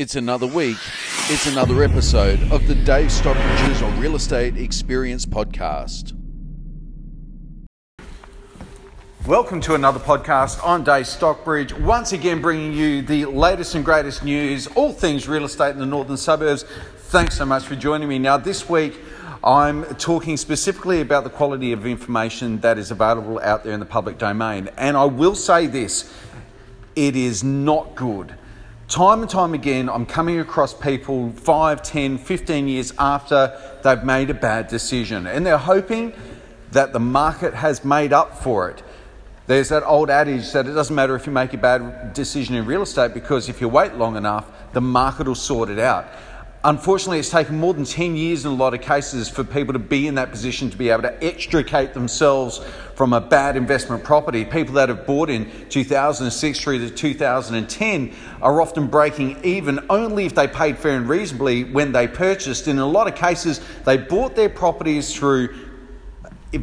It's another week. It's another episode of the Dave Stockbridge's Real Estate Experience podcast. Welcome to another podcast. I'm Dave Stockbridge, once again bringing you the latest and greatest news, all things real estate in the northern suburbs. Thanks so much for joining me. Now, this week, I'm talking specifically about the quality of information that is available out there in the public domain. And I will say this it is not good. Time and time again, I'm coming across people 5, 10, 15 years after they've made a bad decision, and they're hoping that the market has made up for it. There's that old adage that it doesn't matter if you make a bad decision in real estate because if you wait long enough, the market will sort it out. Unfortunately, it's taken more than 10 years in a lot of cases for people to be in that position to be able to extricate themselves from a bad investment property. People that have bought in 2006 through to 2010 are often breaking even only if they paid fair and reasonably when they purchased. And in a lot of cases, they bought their properties through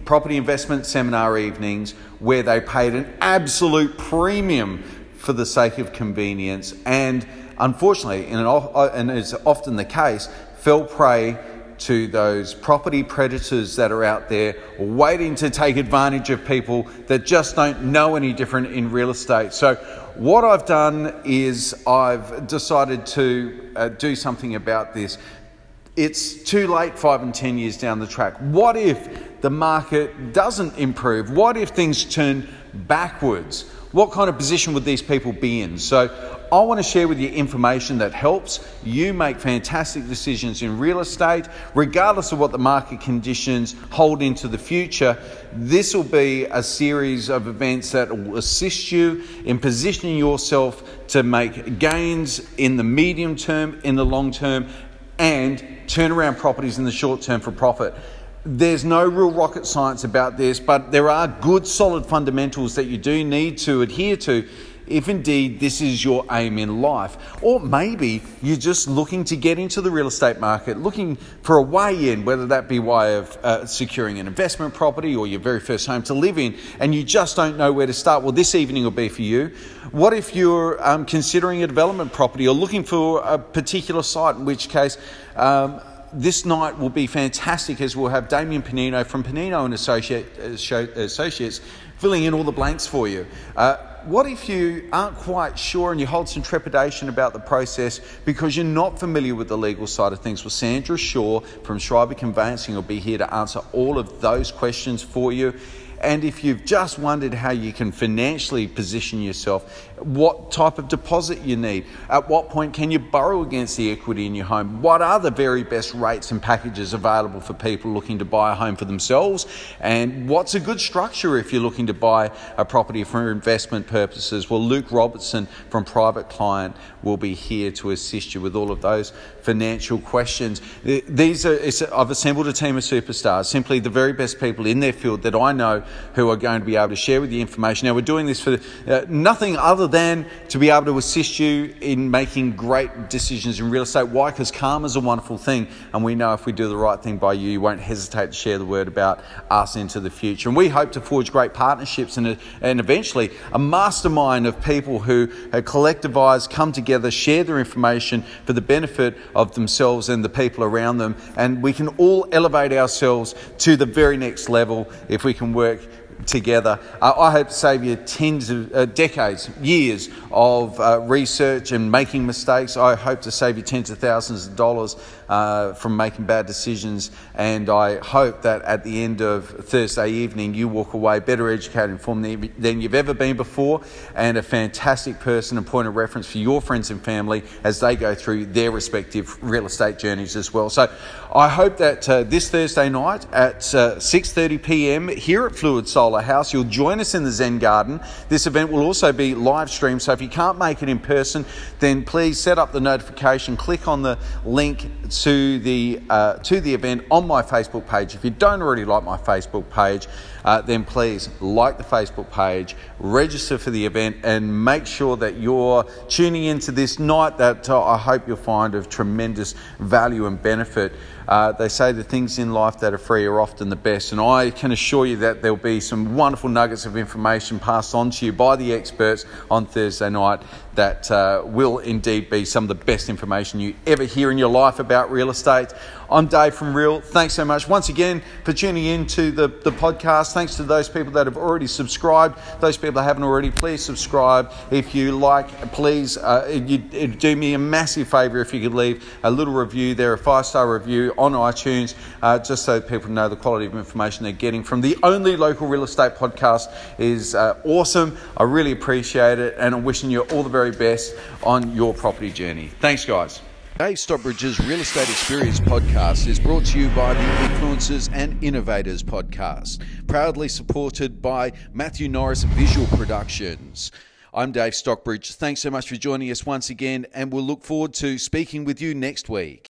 property investment seminar evenings where they paid an absolute premium for the sake of convenience and unfortunately, and it's often the case, fell prey to those property predators that are out there waiting to take advantage of people that just don't know any different in real estate. So, what I've done is I've decided to uh, do something about this. It's too late five and ten years down the track. What if the market doesn't improve? What if things turn backwards? What kind of position would these people be in? So, I want to share with you information that helps you make fantastic decisions in real estate, regardless of what the market conditions hold into the future. This will be a series of events that will assist you in positioning yourself to make gains in the medium term, in the long term, and turn around properties in the short term for profit. There's no real rocket science about this, but there are good solid fundamentals that you do need to adhere to if indeed this is your aim in life. Or maybe you're just looking to get into the real estate market, looking for a way in, whether that be way of uh, securing an investment property or your very first home to live in, and you just don't know where to start. Well, this evening will be for you. What if you're um, considering a development property or looking for a particular site, in which case, um, this night will be fantastic as we'll have Damien Panino from Panino and Associate, Associates filling in all the blanks for you. Uh, what if you aren't quite sure and you hold some trepidation about the process because you're not familiar with the legal side of things? Well, Sandra Shaw from Schreiber Conveyancing will be here to answer all of those questions for you. And if you've just wondered how you can financially position yourself, what type of deposit you need, at what point can you borrow against the equity in your home, what are the very best rates and packages available for people looking to buy a home for themselves, and what's a good structure if you're looking to buy a property for investment purposes. Well, Luke Robertson from Private Client will be here to assist you with all of those financial questions. These are, I've assembled a team of superstars, simply the very best people in their field that I know who are going to be able to share with you information. Now, we're doing this for uh, nothing other than to be able to assist you in making great decisions in real estate. Why? Because karma is a wonderful thing, and we know if we do the right thing by you, you won't hesitate to share the word about us into the future. And we hope to forge great partnerships and, and eventually a mastermind of people who have collectivized, come together, share their information for the benefit of themselves and the people around them. And we can all elevate ourselves to the very next level if we can work together. Uh, I hope to save you tens of uh, decades, years of uh, research and making mistakes. I hope to save you tens of thousands of dollars uh, from making bad decisions. And I hope that at the end of Thursday evening, you walk away better educated, informed than you've ever been before, and a fantastic person and point of reference for your friends and family as they go through their respective real estate journeys as well. So I hope that uh, this Thursday night at 6:30 uh, p.m. here at Fluid Solar House, you'll join us in the Zen Garden. This event will also be live streamed, so if you can't make it in person, then please set up the notification, click on the link to the, uh, to the event on my Facebook page. If you don't already like my Facebook page, uh, then please like the Facebook page, register for the event, and make sure that you're tuning into this night that uh, I hope you'll find of tremendous value and benefit. Uh, they say the things in life that are free are often the best, and I can assure you that there'll be some wonderful nuggets of information passed on to you by the experts on Thursday night that uh, will indeed be some of the best information you ever hear in your life about real estate. I'm Dave from Real. Thanks so much once again for tuning in to the, the podcast. Thanks to those people that have already subscribed. Those people that haven't already, please subscribe. If you like, please uh, you, do me a massive favour if you could leave a little review there, a five star review on iTunes, uh, just so people know the quality of information they're getting from the only local real estate podcast is uh, awesome. I really appreciate it, and I'm wishing you all the very best on your property journey. Thanks, guys. Dave Stockbridge's Real Estate Experience podcast is brought to you by the Influencers and Innovators podcast, proudly supported by Matthew Norris Visual Productions. I'm Dave Stockbridge. Thanks so much for joining us once again, and we'll look forward to speaking with you next week.